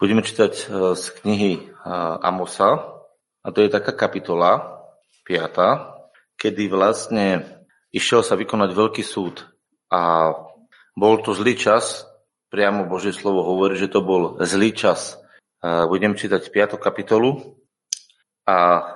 Budeme čítať e, z knihy e, Amosa a to je taká kapitola, piata, kedy vlastne išiel sa vykonať veľký súd a bol to zlý čas, priamo Božie slovo hovorí, že to bol zlý čas. E, budem čítať 5. kapitolu a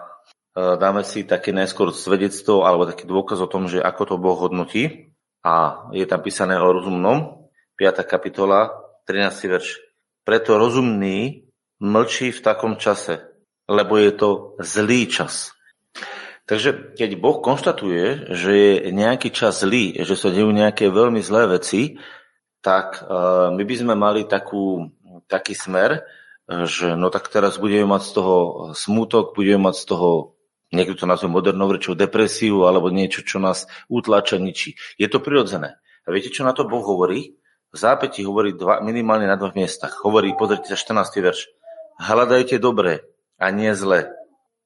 dáme si také najskôr svedectvo alebo taký dôkaz o tom, že ako to Boh hodnotí a je tam písané o rozumnom. 5. kapitola, 13. verš. Preto rozumný mlčí v takom čase, lebo je to zlý čas. Takže keď Boh konštatuje, že je nejaký čas zlý, že sa dejú nejaké veľmi zlé veci, tak uh, my by sme mali takú, taký smer, že no tak teraz budeme mať z toho smútok, budeme mať z toho, niekto to nazve modernou rečou, depresiu alebo niečo, čo nás utláča, ničí. Je to prirodzené. A viete, čo na to Boh hovorí? V zápäti hovorí dva, minimálne na dvoch miestach. Hovorí, pozrite sa 14. verš. Hľadajte dobré a nie zlé,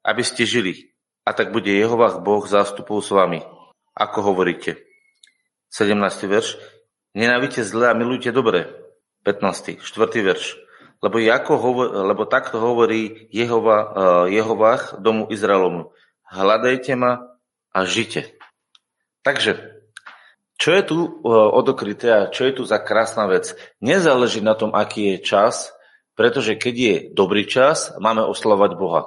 aby ste žili. A tak bude Jehovách Boh zástupov s vami. Ako hovoríte? 17. verš. Nenávidte zlé a milujte dobré. 15. 4. verš. Lebo, ako hovor, lebo takto hovorí Jehova, uh, Jehovách domu Izraelomu. Hľadajte ma a žite. Takže čo je tu e, odokryté a čo je tu za krásna vec? Nezáleží na tom, aký je čas, pretože keď je dobrý čas, máme oslavovať Boha.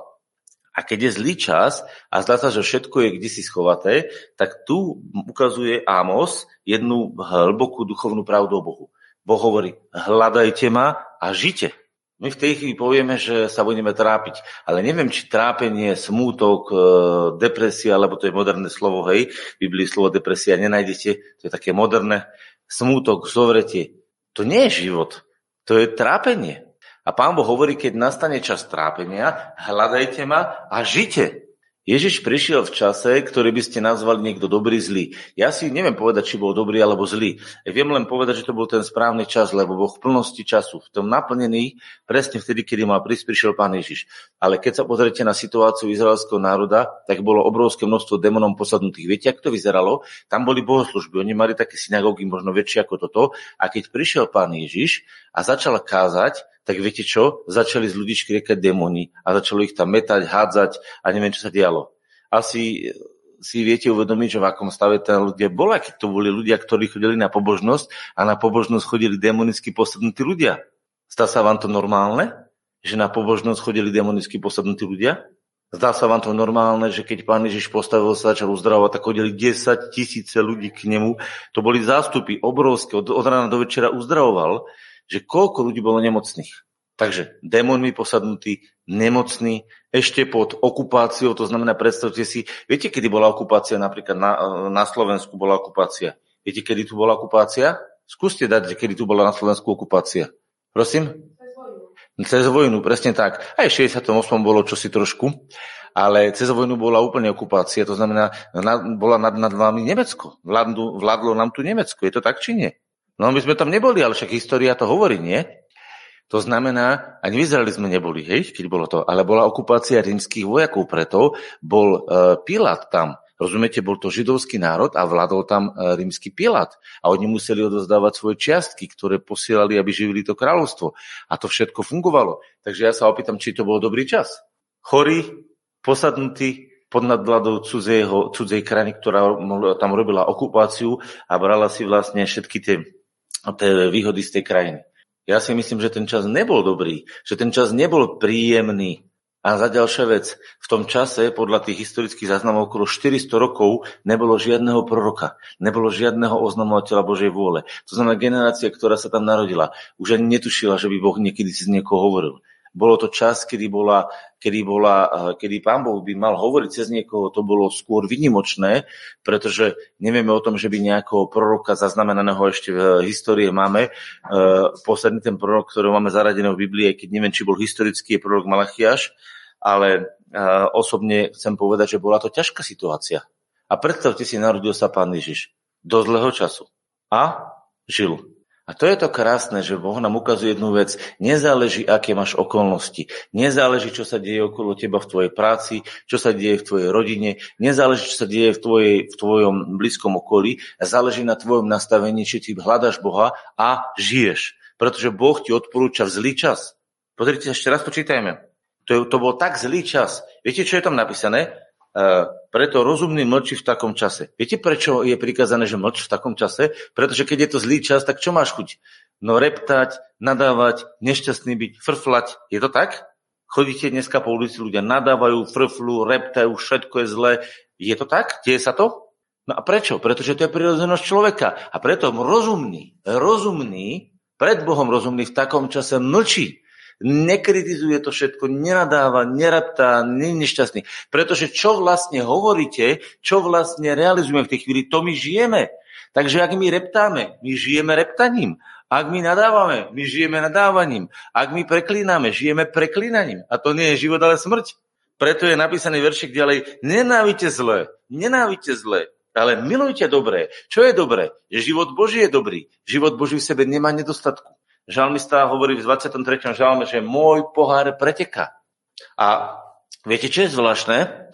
A keď je zlý čas a zdá sa, že všetko je kde si schovaté, tak tu ukazuje Amos jednu hlbokú duchovnú pravdu o Bohu. Boh hovorí, hľadajte ma a žite. My v tej chvíli povieme, že sa budeme trápiť, ale neviem, či trápenie, smútok, e, depresia, alebo to je moderné slovo, hej, v Biblii slovo depresia nenájdete, to je také moderné, smútok, zovretie. To nie je život, to je trápenie. A pán Boh hovorí, keď nastane čas trápenia, hľadajte ma a žite. Ježiš prišiel v čase, ktorý by ste nazvali niekto dobrý, zlý. Ja si neviem povedať, či bol dobrý alebo zlý. Viem len povedať, že to bol ten správny čas, lebo bol v plnosti času, v tom naplnený, presne vtedy, kedy mal prísť, prišiel pán Ježiš. Ale keď sa pozriete na situáciu izraelského národa, tak bolo obrovské množstvo demonom posadnutých. Viete, ako to vyzeralo? Tam boli bohoslužby, oni mali také synagógy, možno väčšie ako toto. A keď prišiel pán Ježiš a začal kázať, tak viete čo? Začali z ľudí škriekať démoni a začalo ich tam metať, hádzať a neviem, čo sa dialo. Asi si viete uvedomiť, že v akom stave ten ľudia bola, keď to boli ľudia, ktorí chodili na pobožnosť a na pobožnosť chodili demonicky posadnutí ľudia. Zdá sa vám to normálne, že na pobožnosť chodili demonicky posadnutí ľudia? Zdá sa vám to normálne, že keď pán Ježiš postavil sa, začal uzdravovať, tak chodili 10 tisíce ľudí k nemu. To boli zástupy obrovské, od, od rána do večera uzdravoval že koľko ľudí bolo nemocných. Takže démonmi posadnutí, nemocní, ešte pod okupáciou, to znamená, predstavte si, viete, kedy bola okupácia, napríklad na, na Slovensku bola okupácia. Viete, kedy tu bola okupácia? Skúste dať, kedy tu bola na Slovensku okupácia. Prosím? Cez vojnu. Cez vojnu, presne tak. Aj v 68. bolo čosi trošku, ale cez vojnu bola úplne okupácia, to znamená, na, bola nad, nad vami Nemecko. Vládlo, vládlo nám tu Nemecko. Je to tak, či nie? No my sme tam neboli, ale však história to hovorí, nie? To znamená, ani v Izraeli sme neboli, hej, keď bolo to, ale bola okupácia rímskych vojakov, preto bol uh, Pilát tam. Rozumiete, bol to židovský národ a vládol tam uh, rímsky Pilát. A oni museli odozdávať svoje čiastky, ktoré posielali, aby živili to kráľovstvo. A to všetko fungovalo. Takže ja sa opýtam, či to bol dobrý čas. Chorí, posadnutí, pod cudzieho, cudzej krajiny, ktorá tam robila okupáciu a brala si vlastne všetky tie výhody z tej krajiny. Ja si myslím, že ten čas nebol dobrý, že ten čas nebol príjemný. A za ďalšia vec, v tom čase, podľa tých historických záznamov, okolo 400 rokov nebolo žiadneho proroka, nebolo žiadneho oznamovateľa Božej vôle. To znamená, generácia, ktorá sa tam narodila, už ani netušila, že by Boh niekedy si z niekoho hovoril. Bolo to čas, kedy, bola, kedy, bola, eh, kedy pán Boh by mal hovoriť cez niekoho, to bolo skôr vynimočné, pretože nevieme o tom, že by nejakého proroka zaznamenaného ešte v histórii máme. Eh, posledný ten prorok, ktorý máme zaradený v Biblii, keď neviem, či bol historický, je prorok Malachiaš, ale eh, osobne chcem povedať, že bola to ťažká situácia. A predstavte si, narodil sa pán Ježiš do zlého času a žil. A to je to krásne, že Boh nám ukazuje jednu vec. Nezáleží, aké máš okolnosti. Nezáleží, čo sa deje okolo teba v tvojej práci, čo sa deje v tvojej rodine. Nezáleží, čo sa deje v, tvojej, v tvojom blízkom okolí. Záleží na tvojom nastavení, či ty hľadaš Boha a žiješ. Pretože Boh ti odporúča zlý čas. Pozrite, ešte raz to čítajme. To, to bol tak zlý čas. Viete, čo je tam napísané? Uh, preto rozumný mlčí v takom čase. Viete, prečo je prikázané, že mlč v takom čase? Pretože keď je to zlý čas, tak čo máš chuť? No reptať, nadávať, nešťastný byť, frflať. Je to tak? Chodíte dneska po ulici, ľudia nadávajú, frflu, reptajú, všetko je zlé. Je to tak? Deje sa to? No a prečo? Pretože to je prirodzenosť človeka. A preto rozumný, rozumný, pred Bohom rozumný v takom čase mlčí nekritizuje to všetko, nenadáva, neraptá, nie je nešťastný. Pretože čo vlastne hovoríte, čo vlastne realizujeme v tej chvíli, to my žijeme. Takže ak my reptáme, my žijeme reptaním. Ak my nadávame, my žijeme nadávaním. Ak my preklíname, žijeme preklínaním. A to nie je život, ale smrť. Preto je napísaný veršik ďalej, nenávidte zlé, nenávidte zlé, ale milujte dobré. Čo je dobré? Život Boží je dobrý. Život Boží v sebe nemá nedostatku. Žalmista hovorí v 23. žalme, že môj pohár preteká. A viete, čo je zvláštne?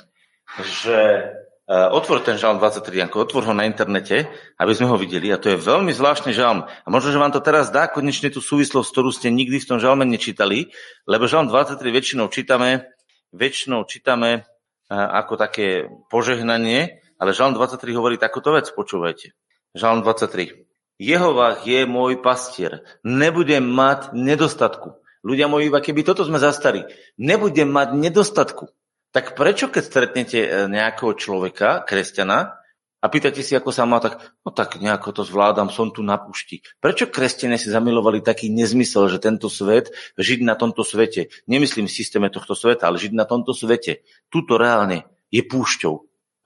Že uh, otvor ten žalm 23, ako otvor ho na internete, aby sme ho videli. A to je veľmi zvláštny žalm. A možno, že vám to teraz dá konečne tú súvislosť, ktorú ste nikdy v tom žalme nečítali, lebo žalm 23 väčšinou čítame, väčšinou čítame uh, ako také požehnanie, ale žalm 23 hovorí takúto vec, počúvajte. Žalm 23. Jehovah je môj pastier. Nebudem mať nedostatku. Ľudia moji, keby toto sme zastali, nebudem mať nedostatku. Tak prečo, keď stretnete e, nejakého človeka, kresťana, a pýtate si, ako sa má, tak, no tak nejako to zvládam, som tu na pušti. Prečo kresťania si zamilovali taký nezmysel, že tento svet, žiť na tomto svete, nemyslím v systéme tohto sveta, ale žiť na tomto svete, tuto reálne je púšťou.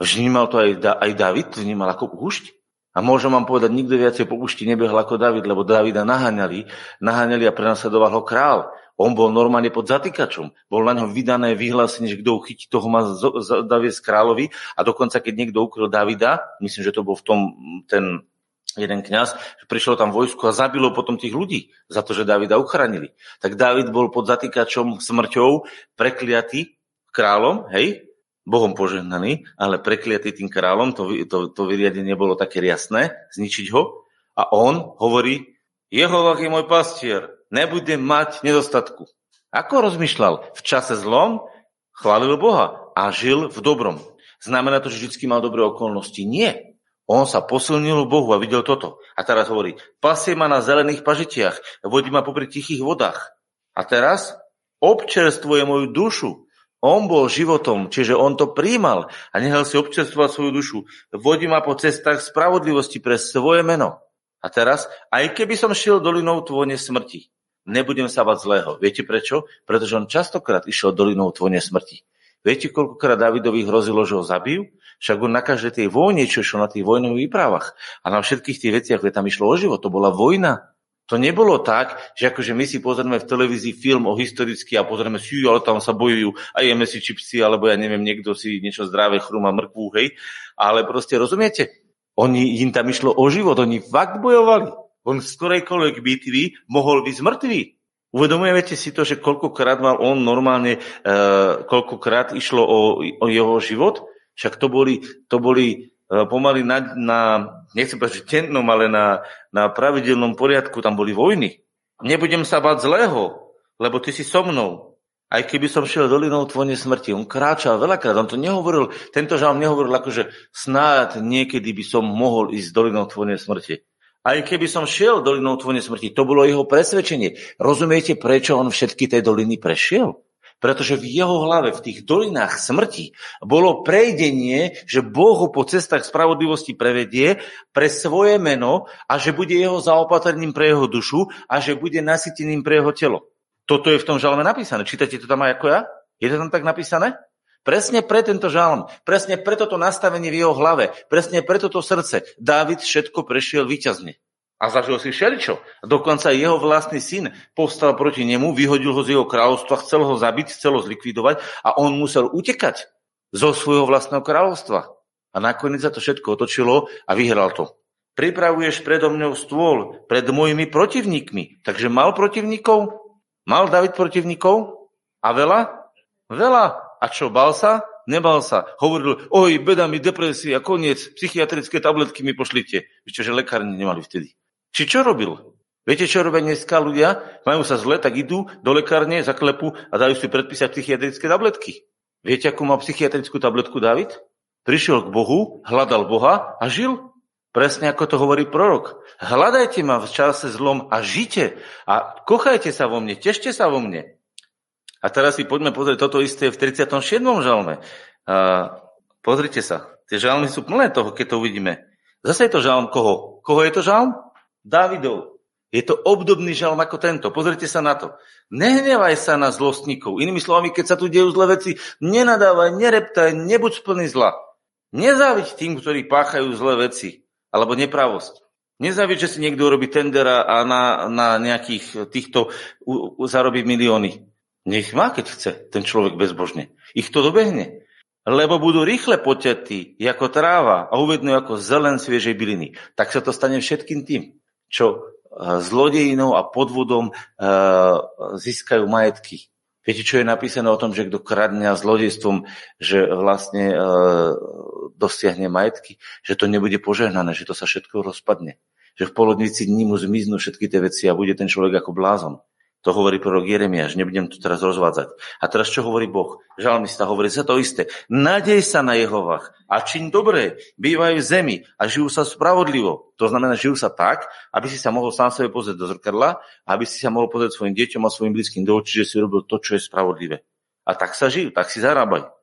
Vnímal to aj, aj David, vnímal ako púšť? A môžem vám povedať, nikto viacej po úšti nebehol ako David, lebo Davida naháňali, naháňali a prenasledoval ho král. On bol normálne pod zatýkačom. Bol na ňo vydané vyhlásenie, že kto chytí, toho má zaviesť kráľovi. A dokonca, keď niekto ukryl Davida, myslím, že to bol v tom ten jeden kňaz, prišlo tam vojsko a zabilo potom tých ľudí za to, že Davida uchránili. Tak David bol pod zatýkačom smrťou prekliatý kráľom, hej, Bohom požehnaný, ale prekliatý tým kráľom, to, to, to vyriadenie bolo také jasné, zničiť ho. A on hovorí, Jehovah je môj pastier, nebudem mať nedostatku. Ako rozmýšľal? V čase zlom chválil Boha a žil v dobrom. Znamená to, že vždy mal dobré okolnosti? Nie. On sa posilnil Bohu a videl toto. A teraz hovorí, pasie ma na zelených pažitiach, vodí ma popri tichých vodách. A teraz občerstvuje moju dušu, on bol životom, čiže on to príjmal a nehal si občerstvovať svoju dušu. Vodí ma po cestách spravodlivosti pre svoje meno. A teraz, aj keby som šiel dolinou tvone smrti, nebudem sa bať zlého. Viete prečo? Pretože on častokrát išiel dolinou tvone smrti. Viete, koľkokrát Davidovi hrozilo, že ho zabijú? Však on na každej tej vojne, čo išiel na tých vojnových výpravách a na všetkých tých veciach, kde tam išlo o život, to bola vojna. To nebolo tak, že akože my si pozrieme v televízii film o historicky a pozrieme si, ale tam sa bojujú a jeme si čipsy, alebo ja neviem, niekto si niečo zdravé chrúma mrkvú, hej. Ale proste rozumiete, oni, im tam išlo o život, oni fakt bojovali. On z ktorejkoľvek bitvy mohol byť mŕtvý. Uvedomujete si to, že koľkokrát mal on normálne, uh, koľkokrát išlo o, o jeho život? Však to boli, to boli pomaly na, na nechcem povedať, že tennom, ale na, na pravidelnom poriadku tam boli vojny. Nebudem sa báť zlého, lebo ty si so mnou. Aj keby som šiel dolinou tvojne smrti. On kráčal veľakrát, on to nehovoril, tento žalm nehovoril ako, že snáď niekedy by som mohol ísť dolinou tvojne smrti. Aj keby som šiel dolinou tvojne smrti, to bolo jeho presvedčenie. Rozumiete, prečo on všetky tie doliny prešiel? Pretože v jeho hlave, v tých dolinách smrti, bolo prejdenie, že Boh ho po cestách spravodlivosti prevedie pre svoje meno a že bude jeho zaopatrením pre jeho dušu a že bude nasytením pre jeho telo. Toto je v tom žalme napísané. Čítate to tam aj ako ja? Je to tam tak napísané? Presne pre tento žalm, presne pre toto nastavenie v jeho hlave, presne pre toto srdce Dávid všetko prešiel výťazne. A zažil si všeličo. Dokonca jeho vlastný syn povstal proti nemu, vyhodil ho z jeho kráľovstva, chcel ho zabiť, chcel ho zlikvidovať a on musel utekať zo svojho vlastného kráľovstva. A nakoniec sa to všetko otočilo a vyhral to. Pripravuješ predo mňou stôl pred mojimi protivníkmi. Takže mal protivníkov? Mal David protivníkov? A veľa? Veľa. A čo, bal sa? Nebal sa. Hovoril, oj, beda mi, depresia, koniec, psychiatrické tabletky mi pošlite. Víte, že lekárni nemali vtedy. Či čo robil? Viete, čo robia dneska ľudia? Majú sa zle, tak idú do lekárne, zaklepu a dajú si predpísať psychiatrické tabletky. Viete, akú má psychiatrickú tabletku David? Prišiel k Bohu, hľadal Boha a žil. Presne ako to hovorí prorok. Hľadajte ma v čase zlom a žite a kochajte sa vo mne, tešte sa vo mne. A teraz si poďme pozrieť toto isté v 37. žalme. A pozrite sa, tie žalmy sú plné toho, keď to uvidíme. Zase je to žalm koho? Koho je to žalm? Dávidov. Je to obdobný žalm ako tento. Pozrite sa na to. Nehnevaj sa na zlostníkov. Inými slovami, keď sa tu dejú zlé veci, nenadávaj, nereptaj, nebuď splný zla. Nezáviť tým, ktorí páchajú zlé veci alebo nepravosť. Nezáviť, že si niekto urobí tendera a na, na nejakých týchto u, u, zarobí milióny. Nech má, keď chce, ten človek bezbožne. Ich to dobehne. Lebo budú rýchle poťatí, ako tráva a uvednú ako zelen sviežej byliny. Tak sa to stane všetkým tým, čo zlodejinou a podvodom získajú majetky. Viete, čo je napísané o tom, že kto kradne a zlodejstvom, že vlastne dosiahne majetky, že to nebude požehnané, že to sa všetko rozpadne. Že v polodnici dní mu zmiznú všetky tie veci a bude ten človek ako blázon. To hovorí prorok Jeremiáš, nebudem to teraz rozvádzať. A teraz čo hovorí Boh? Žalmista hovorí sa to isté. Nadej sa na Jehovách a čiň dobré, bývajú v zemi a žijú sa spravodlivo. To znamená, žijú sa tak, aby si sa mohol sám sebe pozrieť do zrkadla, aby si sa mohol pozrieť svojim deťom a svojim blízkym do očí, že si robil to, čo je spravodlivé. A tak sa žijú, tak si zarábajú.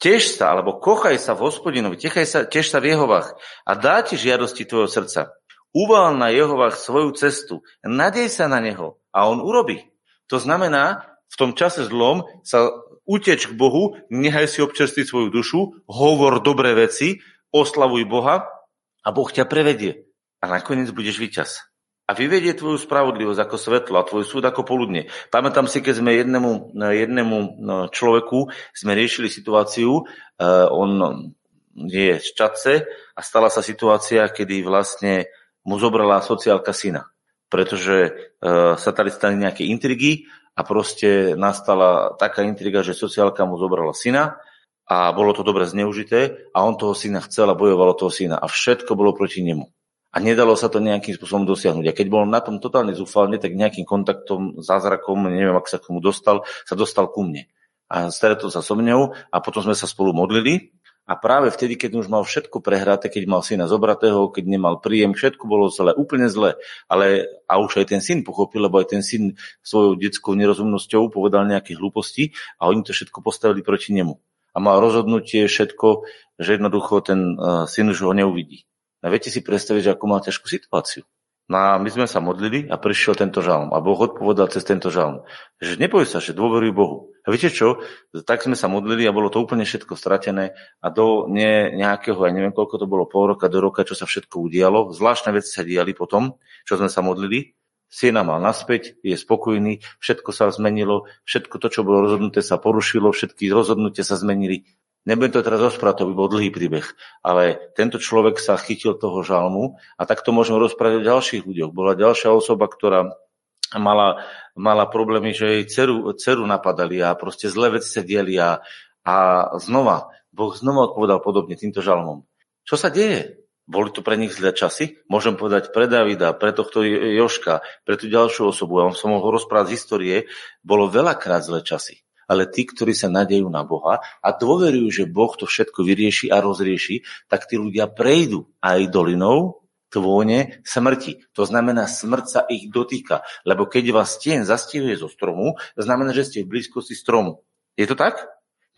Tež sa, alebo kochaj sa v hospodinovi, techaj sa, tež sa v Jehovách a dá ti žiadosti tvojho srdca. Uval na Jehovách svoju cestu, nadej sa na Neho a on urobí. To znamená, v tom čase zlom sa uteč k Bohu, nechaj si občerstviť svoju dušu, hovor dobré veci, oslavuj Boha a Boh ťa prevedie. A nakoniec budeš víťaz. A vyvedie tvoju spravodlivosť ako svetlo a tvoj súd ako poludne. Pamätám si, keď sme jednému, jednému no, človeku sme riešili situáciu, uh, on je z Čadce a stala sa situácia, kedy vlastne mu zobrala sociálka syna pretože uh, sa tady stali nejaké intrigy a proste nastala taká intriga, že sociálka mu zobrala syna a bolo to dobre zneužité a on toho syna chcel a bojovalo toho syna a všetko bolo proti nemu. A nedalo sa to nejakým spôsobom dosiahnuť. A keď bol na tom totálne zúfalne, tak nejakým kontaktom, zázrakom, neviem, ak sa k tomu dostal, sa dostal ku mne. A stretol sa so mňou a potom sme sa spolu modlili a práve vtedy, keď už mal všetko prehraté, keď mal syna zobratého, keď nemal príjem, všetko bolo celé úplne zle. Ale a už aj ten syn pochopil, lebo aj ten syn svojou detskou nerozumnosťou povedal nejaké hlúposti a oni to všetko postavili proti nemu. A mal rozhodnutie všetko, že jednoducho ten uh, syn už ho neuvidí. A viete si predstaviť, že ako mal ťažkú situáciu. No a my sme sa modlili a prišiel tento žalm. A Boh odpovedal cez tento žalm. Že neboj sa, že dôveruj Bohu. A viete čo? Tak sme sa modlili a bolo to úplne všetko stratené. A do ne, nejakého, ja neviem koľko to bolo, pol roka do roka, čo sa všetko udialo. Zvláštne veci sa diali potom, čo sme sa modlili. Syna mal naspäť, je spokojný, všetko sa zmenilo, všetko to, čo bolo rozhodnuté, sa porušilo, všetky rozhodnutia sa zmenili. Nebudem to teraz rozprávať, to by bol dlhý príbeh, ale tento človek sa chytil toho žalmu a takto môžeme rozprávať o ďalších ľuďoch. Bola ďalšia osoba, ktorá mala, mala problémy, že jej dceru, dceru napadali a proste zlé veci sa dieli a, a znova, Boh znova odpovedal podobne týmto žalmom. Čo sa deje? Boli to pre nich zlé časy? Môžem povedať pre Davida, pre tohto Joška, pre tú ďalšiu osobu. Ja som mohol rozprávať z histórie. Bolo veľakrát zlé časy ale tí, ktorí sa nadejú na Boha a dôverujú, že Boh to všetko vyrieši a rozrieši, tak tí ľudia prejdú aj dolinou tvône smrti. To znamená, smrť sa ich dotýka. Lebo keď vás tieň zastihuje zo stromu, znamená, že ste v blízkosti stromu. Je to tak?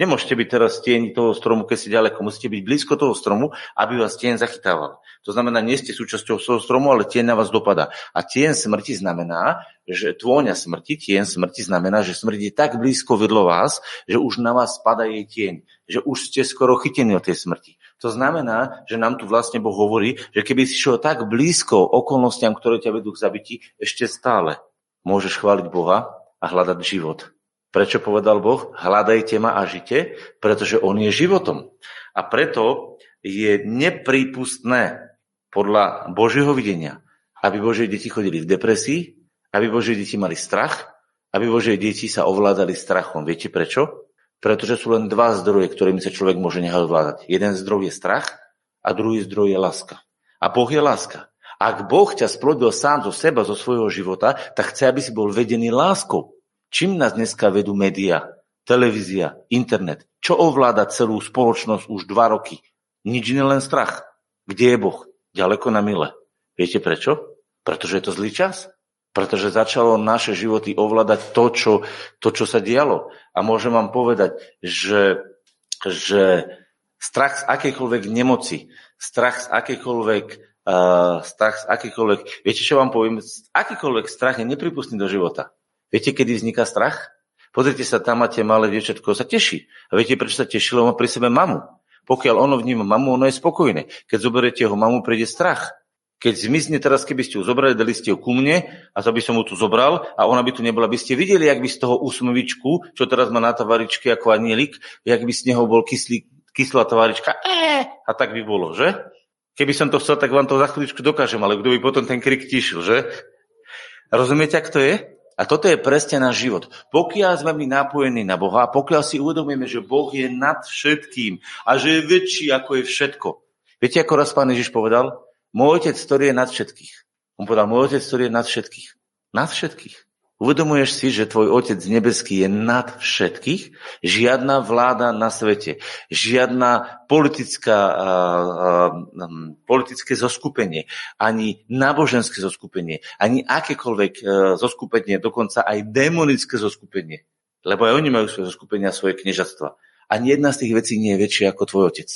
Nemôžete byť teraz tieň toho stromu, keď ste ďaleko. Musíte byť blízko toho stromu, aby vás tieň zachytával. To znamená, nie ste súčasťou toho stromu, ale tieň na vás dopada. A tieň smrti znamená, že tvôňa smrti, tieň smrti znamená, že smrť je tak blízko vedľo vás, že už na vás spada jej tieň. Že už ste skoro chytení od tej smrti. To znamená, že nám tu vlastne Boh hovorí, že keby si šiel tak blízko okolnostiam, ktoré ťa vedú k zabití, ešte stále môžeš chváliť Boha a hľadať život. Prečo povedal Boh? Hľadajte ma a žite, pretože On je životom. A preto je neprípustné podľa Božieho videnia, aby Božie deti chodili v depresii, aby Božie deti mali strach, aby Božie deti sa ovládali strachom. Viete prečo? Pretože sú len dva zdroje, ktorými sa človek môže nehať ovládať. Jeden zdroj je strach a druhý zdroj je láska. A Boh je láska. Ak Boh ťa splodil sám zo seba, zo svojho života, tak chce, aby si bol vedený láskou. Čím nás dneska vedú médiá, televízia, internet? Čo ovláda celú spoločnosť už dva roky? Nič iné len strach. Kde je Boh? Ďaleko na mile. Viete prečo? Pretože je to zlý čas. Pretože začalo naše životy ovládať to, čo, to, čo sa dialo. A môžem vám povedať, že, že strach z akejkoľvek nemoci, strach z akejkoľvek uh, strach z akýkoľvek, viete čo vám poviem, akýkoľvek strach je nepripustný do života. Viete, kedy vzniká strach? Pozrite sa, tam máte malé dievčatko, sa teší. A viete, prečo sa teší? Lebo má pri sebe mamu. Pokiaľ ono vníma mamu, ono je spokojné. Keď zoberiete ho mamu, príde strach. Keď zmizne teraz, keby ste ju zobrali, dali ste ju ku mne a to by som mu tu zobral a ona by tu nebola, by ste videli, jak by z toho úsmevičku, čo teraz má na tavaričke ako anielik, jak by z neho bol kyslý, kyslá tavarička, a tak by bolo, že? Keby som to chcel, tak vám to za chvíličku dokážem, ale kto by potom ten krik tišil, že? Rozumiete, ak to je? A toto je presne náš život. Pokiaľ sme my napojení na Boha, pokiaľ si uvedomíme, že Boh je nad všetkým a že je väčší ako je všetko. Viete, ako raz pán Ježiš povedal? Môj otec, ktorý je nad všetkých. On povedal, môj otec, ktorý je nad všetkých. Nad všetkých. Uvedomuješ si, že tvoj Otec nebeský je nad všetkých? Žiadna vláda na svete, žiadna politická, uh, um, politické zoskupenie, ani náboženské zoskupenie, ani akékoľvek uh, zoskupenie, dokonca aj demonické zoskupenie, lebo aj oni majú svoje zoskupenia, svoje kniežatstva. Ani jedna z tých vecí nie je väčšia ako tvoj Otec.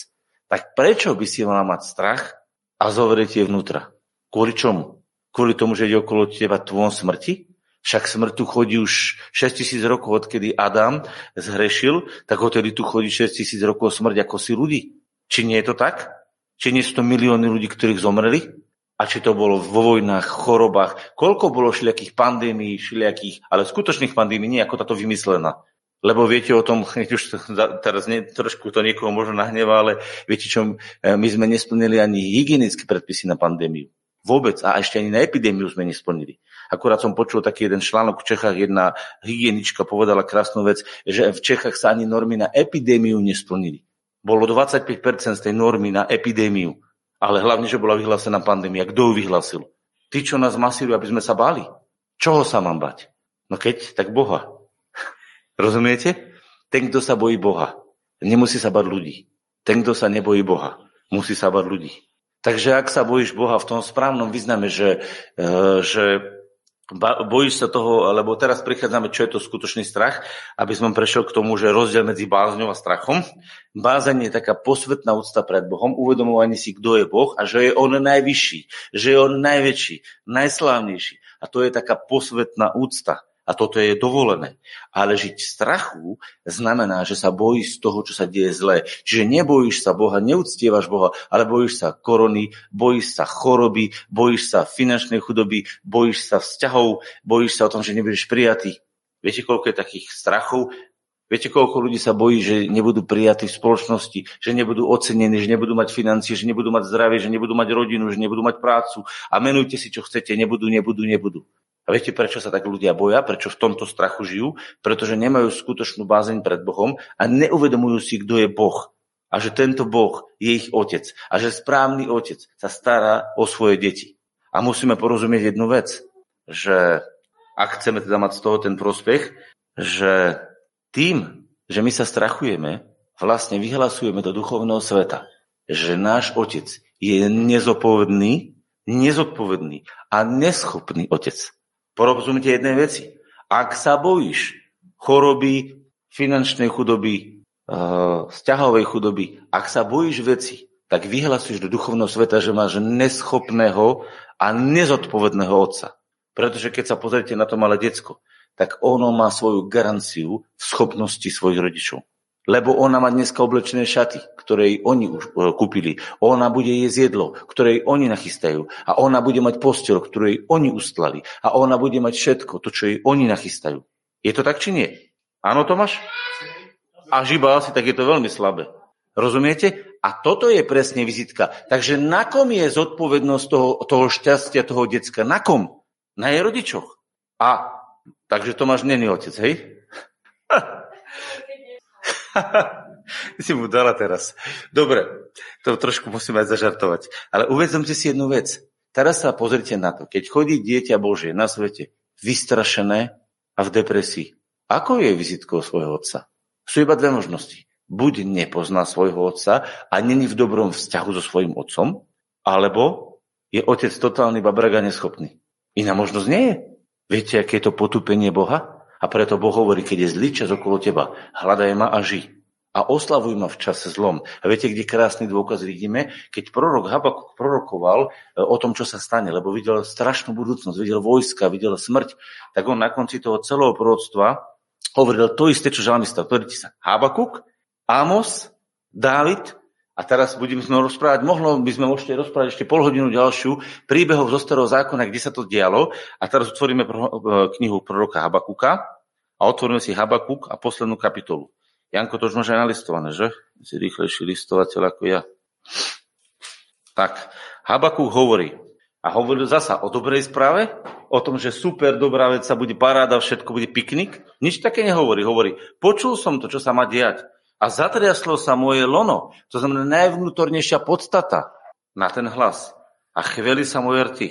Tak prečo by si mala mať strach a zovrieť je vnútra? Kvôli čomu? Kvôli tomu, že ide okolo teba tvojom smrti? Však smrť tu chodí už 6 tisíc rokov, odkedy Adam zhrešil, tak odtedy tu chodí 6 tisíc rokov smrť ako si ľudí. Či nie je to tak? Či nie sú to milióny ľudí, ktorých zomreli? A či to bolo vo vojnách, chorobách? Koľko bolo všelijakých pandémií, všelijakých, ale skutočných pandémií, nie ako táto vymyslená. Lebo viete o tom, už teraz nie, trošku to niekoho možno nahneva, ale viete čo, e, my sme nesplnili ani hygienické predpisy na pandémiu. Vôbec. A ešte ani na epidémiu sme nesplnili. Akurát som počul taký jeden článok v Čechách, jedna hygienička povedala krásnu vec, že v Čechách sa ani normy na epidémiu nesplnili. Bolo 25% z tej normy na epidémiu, ale hlavne, že bola vyhlásená pandémia. Kto ju vyhlásil? Tí, čo nás masírujú, aby sme sa báli. Čoho sa mám bať? No keď, tak Boha. Rozumiete? Ten, kto sa bojí Boha, nemusí sa bať ľudí. Ten, kto sa nebojí Boha, musí sa bať ľudí. Takže ak sa bojíš Boha v tom správnom význame, že, e, že bojíš sa toho, lebo teraz prichádzame, čo je to skutočný strach, aby som prešiel k tomu, že rozdiel medzi bázňou a strachom. Bázeň je taká posvetná úcta pred Bohom, uvedomovanie si, kto je Boh a že je On najvyšší, že je On najväčší, najslávnejší. A to je taká posvetná úcta. A toto je dovolené. Ale žiť v strachu znamená, že sa bojíš z toho, čo sa deje zle. Čiže nebojíš sa Boha, neúctievaš Boha, ale bojíš sa korony, bojíš sa choroby, bojíš sa finančnej chudoby, bojíš sa vzťahov, bojíš sa o tom, že nebudeš prijatý. Viete, koľko je takých strachov? Viete, koľko ľudí sa bojí, že nebudú prijatí v spoločnosti, že nebudú ocenení, že nebudú mať financie, že nebudú mať zdravie, že nebudú mať rodinu, že nebudú mať prácu. A menujte si, čo chcete, nebudú, nebudú, nebudú. A viete, prečo sa tak ľudia boja? Prečo v tomto strachu žijú? Pretože nemajú skutočnú bázeň pred Bohom a neuvedomujú si, kto je Boh. A že tento Boh je ich otec. A že správny otec sa stará o svoje deti. A musíme porozumieť jednu vec, že ak chceme teda mať z toho ten prospech, že tým, že my sa strachujeme, vlastne vyhlasujeme do duchovného sveta, že náš otec je nezodpovedný, nezodpovedný a neschopný otec. Porozumite jednej veci. Ak sa bojíš choroby, finančnej chudoby, eh, vzťahovej chudoby, ak sa bojíš veci, tak vyhlasuješ do duchovného sveta, že máš neschopného a nezodpovedného otca. Pretože keď sa pozriete na to malé decko, tak ono má svoju garanciu v schopnosti svojich rodičov lebo ona má dneska oblečené šaty, ktoré oni už e, kúpili. Ona bude jesť jedlo, ktoré oni nachystajú. A ona bude mať postel, ktorú oni ustlali. A ona bude mať všetko, to, čo jej oni nachystajú. Je to tak, či nie? Áno, Tomáš? A žiba asi, tak je to veľmi slabé. Rozumiete? A toto je presne vizitka. Takže na kom je zodpovednosť toho, toho šťastia toho decka? Na kom? Na jej rodičoch. A takže Tomáš není otec, hej? si mu dala teraz. Dobre, to trošku musím aj zažartovať. Ale uvedomte si jednu vec. Teraz sa pozrite na to. Keď chodí dieťa Božie na svete vystrašené a v depresii, ako je vizitkou svojho otca? Sú iba dve možnosti. Buď nepozná svojho otca a není v dobrom vzťahu so svojim otcom, alebo je otec totálny a neschopný. Iná možnosť nie je. Viete, aké je to potupenie Boha? A preto Boh hovorí, keď je zlý čas okolo teba, hľadaj ma a ži. A oslavuj ma v čase zlom. A viete, kde krásny dôkaz vidíme? Keď prorok Habakuk prorokoval e, o tom, čo sa stane, lebo videl strašnú budúcnosť, videl vojska, videl smrť, tak on na konci toho celého proroctva hovoril to isté, čo žalmista. Pozrite sa, Habakuk, Amos, Dávid a teraz budeme sme rozprávať, mohlo by sme môžete rozprávať ešte pol hodinu ďalšiu príbehov zo starého zákona, kde sa to dialo. A teraz otvoríme e, knihu proroka Habakuka a otvoríme si Habakuk a poslednú kapitolu. Janko, to už máš aj nalistované, že? Si rýchlejší listovateľ ako ja. Tak, Habakuk hovorí, a hovoril zasa o dobrej správe, o tom, že super dobrá vec sa bude paráda, všetko bude piknik. Nič také nehovorí. Hovorí, počul som to, čo sa má diať a zatriaslo sa moje lono. To znamená najvnútornejšia podstata na ten hlas. A chveli sa moje rty.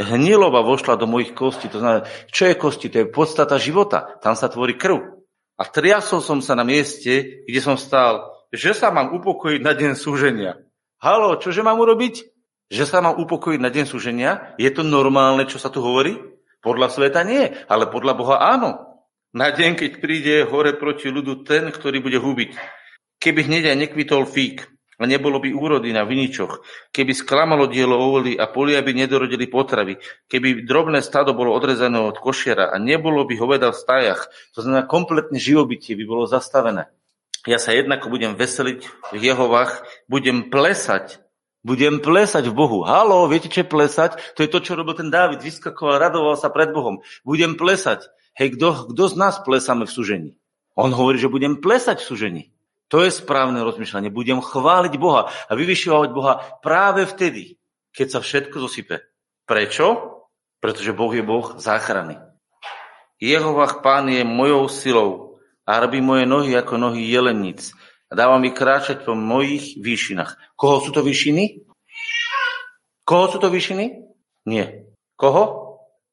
Hnilova vošla do mojich kostí. To znamená, čo je kosti? To je podstata života. Tam sa tvorí krv. A triasol som sa na mieste, kde som stál, že sa mám upokojiť na deň súženia. Halo, čože mám urobiť? Že sa mám upokojiť na deň súženia? Je to normálne, čo sa tu hovorí? Podľa sveta nie, ale podľa Boha áno. Na deň, keď príde hore proti ľudu ten, ktorý bude hubiť. Keby hneď aj nekvitol fík, a nebolo by úrody na viničoch, keby sklamalo dielo ovely a polia by nedorodili potravy, keby drobné stado bolo odrezané od košiera a nebolo by hoveda v stajach, to znamená kompletne živobytie by bolo zastavené. Ja sa jednako budem veseliť v Jehovách, budem plesať, budem plesať v Bohu. Halo, viete, čo je plesať? To je to, čo robil ten Dávid. Vyskakoval, radoval sa pred Bohom. Budem plesať. Hej, kto, kto z nás plesame v súžení? On hovorí, že budem plesať v súžení. To je správne rozmýšľanie. Budem chváliť Boha a vyvyšovať Boha práve vtedy, keď sa všetko zosype. Prečo? Pretože Boh je Boh záchrany. Jehovah Pán je mojou silou a robí moje nohy ako nohy jelenic a dáva mi kráčať po mojich výšinách. Koho sú to výšiny? Koho sú to výšiny? Nie. Koho?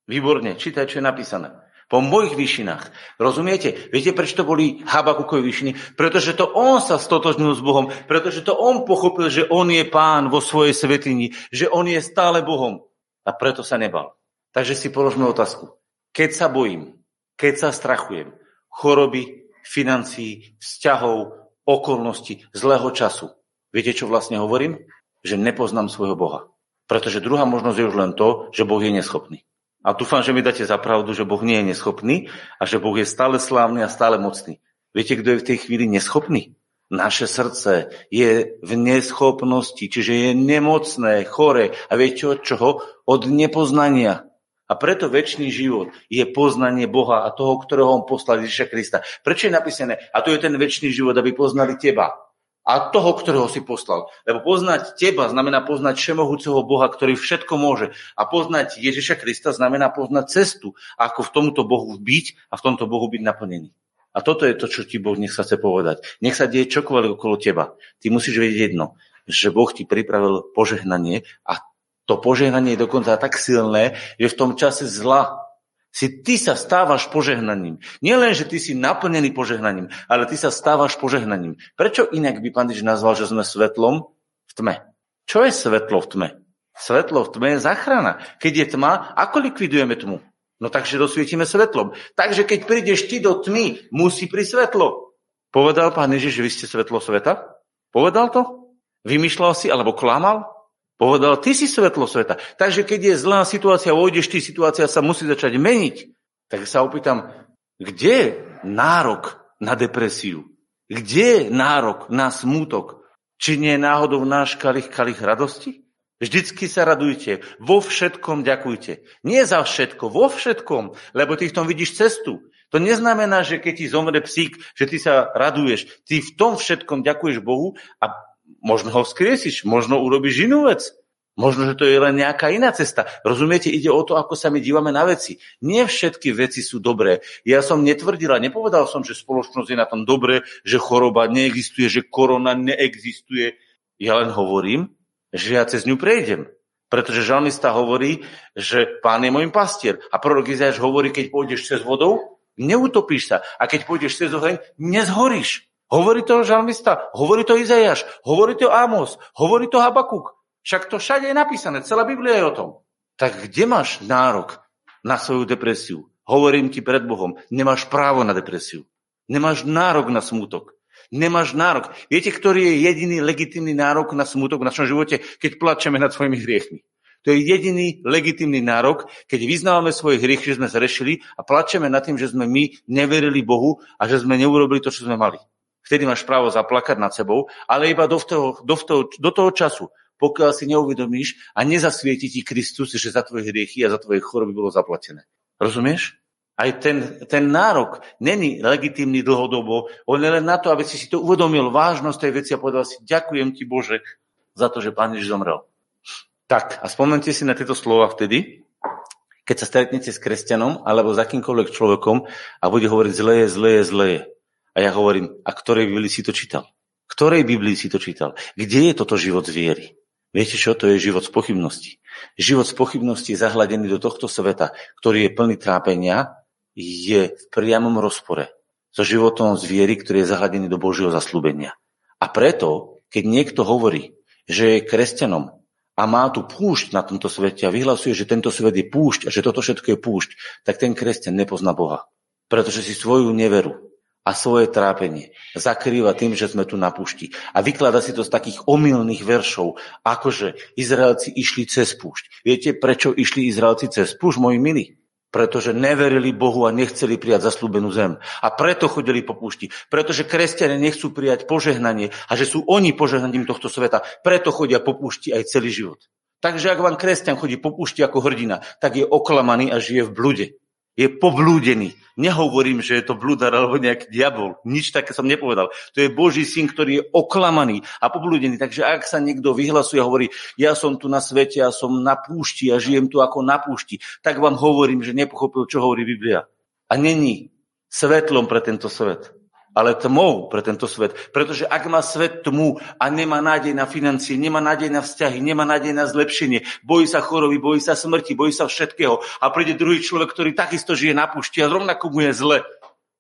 Výborne, čítaj, čo je napísané po mojich výšinách. Rozumiete? Viete, prečo to boli Habakukové výšiny? Pretože to on sa stotožnil s Bohom, pretože to on pochopil, že on je pán vo svojej svetini, že on je stále Bohom. A preto sa nebal. Takže si položme otázku. Keď sa bojím, keď sa strachujem, choroby, financií, vzťahov, okolností, zlého času, viete, čo vlastne hovorím? Že nepoznám svojho Boha. Pretože druhá možnosť je už len to, že Boh je neschopný. A dúfam, že mi dáte za pravdu, že Boh nie je neschopný a že Boh je stále slávny a stále mocný. Viete, kto je v tej chvíli neschopný? Naše srdce je v neschopnosti, čiže je nemocné, chore. A viete od čoho? Od nepoznania. A preto väčší život je poznanie Boha a toho, ktorého on poslal Ježiša Krista. Prečo je napísané? A to je ten väčší život, aby poznali teba, a toho, ktorého si poslal. Lebo poznať teba znamená poznať všemohúceho Boha, ktorý všetko môže. A poznať Ježiša Krista znamená poznať cestu, ako v tomto Bohu byť a v tomto Bohu byť naplnený. A toto je to, čo ti Boh nech sa chce povedať. Nech sa deje čokoľvek okolo teba. Ty musíš vedieť jedno, že Boh ti pripravil požehnanie a to požehnanie je dokonca tak silné, že v tom čase zla si ty sa stávaš požehnaním. Nielen, že ty si naplnený požehnaním, ale ty sa stávaš požehnaním. Prečo inak by pán Ježiš nazval, že sme svetlom v tme? Čo je svetlo v tme? Svetlo v tme je záchrana. Keď je tma, ako likvidujeme tmu? No takže rozsvietime svetlom. Takže keď prídeš ty do tmy, musí pri svetlo. Povedal pán Ježiš, že vy ste svetlo sveta? Povedal to? Vymýšľal si alebo klamal? Povedal, ty si svetlo sveta. Takže keď je zlá situácia, vojdeš ty, situácia sa musí začať meniť. Tak sa opýtam, kde je nárok na depresiu? Kde je nárok na smútok? Či nie je náhodou náš kalich kalich radosti? Vždycky sa radujte, vo všetkom ďakujte. Nie za všetko, vo všetkom, lebo ty v tom vidíš cestu. To neznamená, že keď ti zomre psík, že ty sa raduješ. Ty v tom všetkom ďakuješ Bohu a možno ho vzkriesiš, možno urobíš inú vec. Možno, že to je len nejaká iná cesta. Rozumiete, ide o to, ako sa my dívame na veci. Nie všetky veci sú dobré. Ja som netvrdila, nepovedal som, že spoločnosť je na tom dobré, že choroba neexistuje, že korona neexistuje. Ja len hovorím, že ja cez ňu prejdem. Pretože žalmista hovorí, že pán je môj pastier. A prorok Izajáš hovorí, keď pôjdeš cez vodou, neutopíš sa. A keď pôjdeš cez oheň, nezhoríš. Hovorí to žalmista, hovorí to Izajáš, hovorí to Amos, hovorí to Habakuk. Však to všade je napísané, celá Biblia je o tom. Tak kde máš nárok na svoju depresiu? Hovorím ti pred Bohom, nemáš právo na depresiu. Nemáš nárok na smútok. Nemáš nárok. Viete, ktorý je jediný legitimný nárok na smutok v našom živote, keď plačeme nad svojimi hriechmi? To je jediný legitimný nárok, keď vyznávame svoje hriechy, že sme zrešili a plačeme nad tým, že sme my neverili Bohu a že sme neurobili to, čo sme mali. Vtedy máš právo zaplakať nad sebou, ale iba do toho, do toho, do toho času, pokiaľ si neuvedomíš a nezasvieti ti Kristus, že za tvoje hriechy a za tvoje choroby bolo zaplatené. Rozumieš? Aj ten, ten nárok není legitímny dlhodobo, on je len na to, aby si si to uvedomil, vážnosť tej veci a povedal si, ďakujem ti Bože za to, že Pán Ježiš zomrel. Tak, a spomente si na tieto slova vtedy, keď sa stretnete s kresťanom alebo s akýmkoľvek človekom a bude hovoriť zle je, zle je, zle je. A ja hovorím, a ktorej Biblii si to čítal? Ktorej Biblii si to čítal? Kde je toto život z viery? Viete čo? To je život z pochybnosti. Život z pochybnosti je zahladený do tohto sveta, ktorý je plný trápenia, je v priamom rozpore so životom zviery, ktorý je zahladený do Božieho zaslúbenia. A preto, keď niekto hovorí, že je kresťanom a má tu púšť na tomto svete a vyhlasuje, že tento svet je púšť a že toto všetko je púšť, tak ten kresťan nepozná Boha. Pretože si svoju neveru a svoje trápenie zakrýva tým, že sme tu na púšti. A vyklada si to z takých omylných veršov, akože Izraelci išli cez púšť. Viete, prečo išli Izraelci cez púšť, moji milí? pretože neverili Bohu a nechceli prijať zaslúbenú zem. A preto chodili po púšti. Pretože kresťania nechcú prijať požehnanie a že sú oni požehnaním tohto sveta. Preto chodia po púšti aj celý život. Takže ak vám kresťan chodí po púšti ako hrdina, tak je oklamaný a žije v blude je poblúdený. Nehovorím, že je to blúdar alebo nejaký diabol. Nič také som nepovedal. To je Boží syn, ktorý je oklamaný a poblúdený. Takže ak sa niekto vyhlasuje a hovorí, ja som tu na svete a som na púšti a žijem tu ako na púšti, tak vám hovorím, že nepochopil, čo hovorí Biblia. A není svetlom pre tento svet ale tmou pre tento svet. Pretože ak má svet tmu a nemá nádej na financie, nemá nádej na vzťahy, nemá nádej na zlepšenie, bojí sa choroby, bojí sa smrti, bojí sa všetkého a príde druhý človek, ktorý takisto žije na púšti a rovnako mu je zle,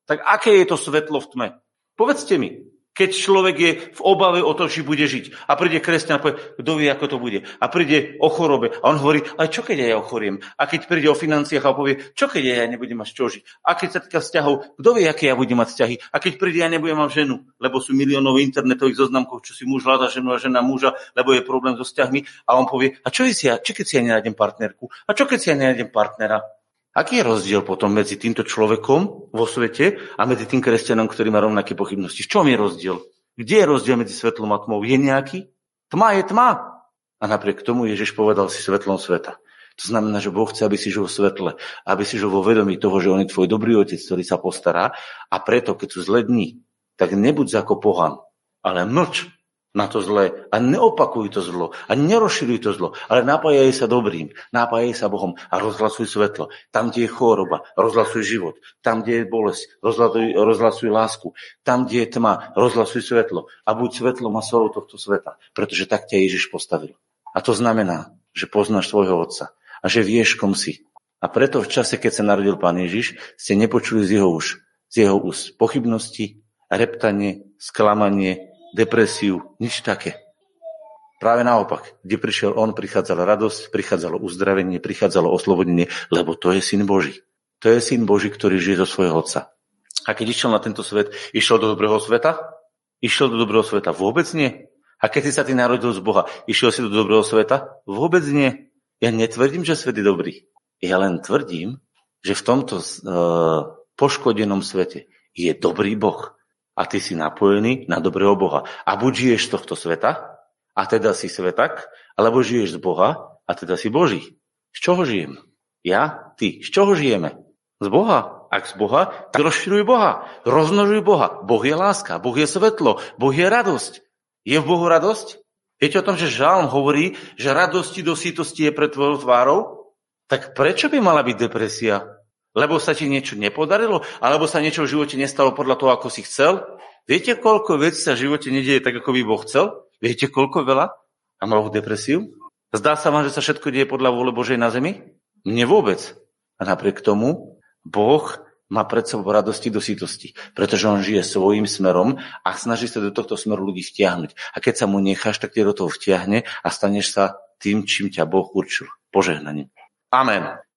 tak aké je to svetlo v tme? Povedzte mi. Keď človek je v obave o to, či bude žiť a príde kresťan a povie, kto vie, ako to bude. A príde o chorobe a on hovorí, ale čo keď ja ochoriem? A keď príde o financiách a povie, čo keď ja nebudem mať čo žiť? A keď sa týka vzťahov, kto vie, aké ja budem mať vzťahy? A keď príde, ja nebudem mať ženu, lebo sú miliónov internetových zoznamkov, čo si muž hľada ženu a žena muža, lebo je problém so vzťahmi. A on povie, a čo, si ja, čo keď si ja nenájdem partnerku? A čo keď si ja nenájdem partnera? Aký je rozdiel potom medzi týmto človekom vo svete a medzi tým kresťanom, ktorý má rovnaké pochybnosti? V čom je rozdiel? Kde je rozdiel medzi svetlom a tmou? Je nejaký? Tma je tma. A napriek tomu Ježiš povedal si svetlom sveta. To znamená, že Boh chce, aby si žil v svetle, aby si žil vo vedomí toho, že On je tvoj dobrý otec, ktorý sa postará a preto, keď sú zle dní, tak nebuď ako pohan, ale mlč na to zlé a neopakuj to zlo a nerozširuj to zlo, ale napájaj sa dobrým, napájaj sa Bohom a rozhlasuj svetlo. Tam, kde je choroba, rozhlasuj život. Tam, kde je bolesť, rozhlasuj, rozhlasuj lásku. Tam, kde je tma, rozhlasuj svetlo a buď svetlom a solou tohto sveta, pretože tak ťa Ježiš postavil. A to znamená, že poznáš svojho Otca a že vieš, kom si. A preto v čase, keď sa narodil Pán Ježiš, ste nepočuli z jeho už, z jeho úst pochybnosti, reptanie, sklamanie, depresiu, nič také. Práve naopak, kde prišiel on, prichádzala radosť, prichádzalo uzdravenie, prichádzalo oslobodenie, lebo to je syn Boží. To je syn Boží, ktorý žije zo svojho otca. A keď išiel na tento svet, išiel do dobrého sveta? Išiel do dobrého sveta? Vôbec nie. A keď si sa ty narodil z Boha, išiel si do dobrého sveta? Vôbec nie. Ja netvrdím, že svet je dobrý. Ja len tvrdím, že v tomto uh, poškodenom svete je dobrý Boh a ty si napojený na dobrého Boha. A buď žiješ z tohto sveta, a teda si svetak, alebo žiješ z Boha, a teda si Boží. Z čoho žijem? Ja? Ty. Z čoho žijeme? Z Boha. Ak z Boha, tak rozširuj Boha. Roznožuj Boha. Boh je láska, Boh je svetlo, Boh je radosť. Je v Bohu radosť? Viete o tom, že žálm hovorí, že radosti do sítosti je pred tvojou tvárou? Tak prečo by mala byť depresia? Lebo sa ti niečo nepodarilo? Alebo sa niečo v živote nestalo podľa toho, ako si chcel? Viete, koľko vecí sa v živote nedieje tak, ako by Boh chcel? Viete, koľko veľa? A mal depresiu? Zdá sa vám, že sa všetko deje podľa vôle Božej na zemi? Mne vôbec. A napriek tomu Boh má pred sebou radosti do sítosti, pretože on žije svojim smerom a snaží sa do tohto smeru ľudí vtiahnuť. A keď sa mu necháš, tak tie do toho vtiahne a staneš sa tým, čím ťa Boh určil. Požehnaním. Amen.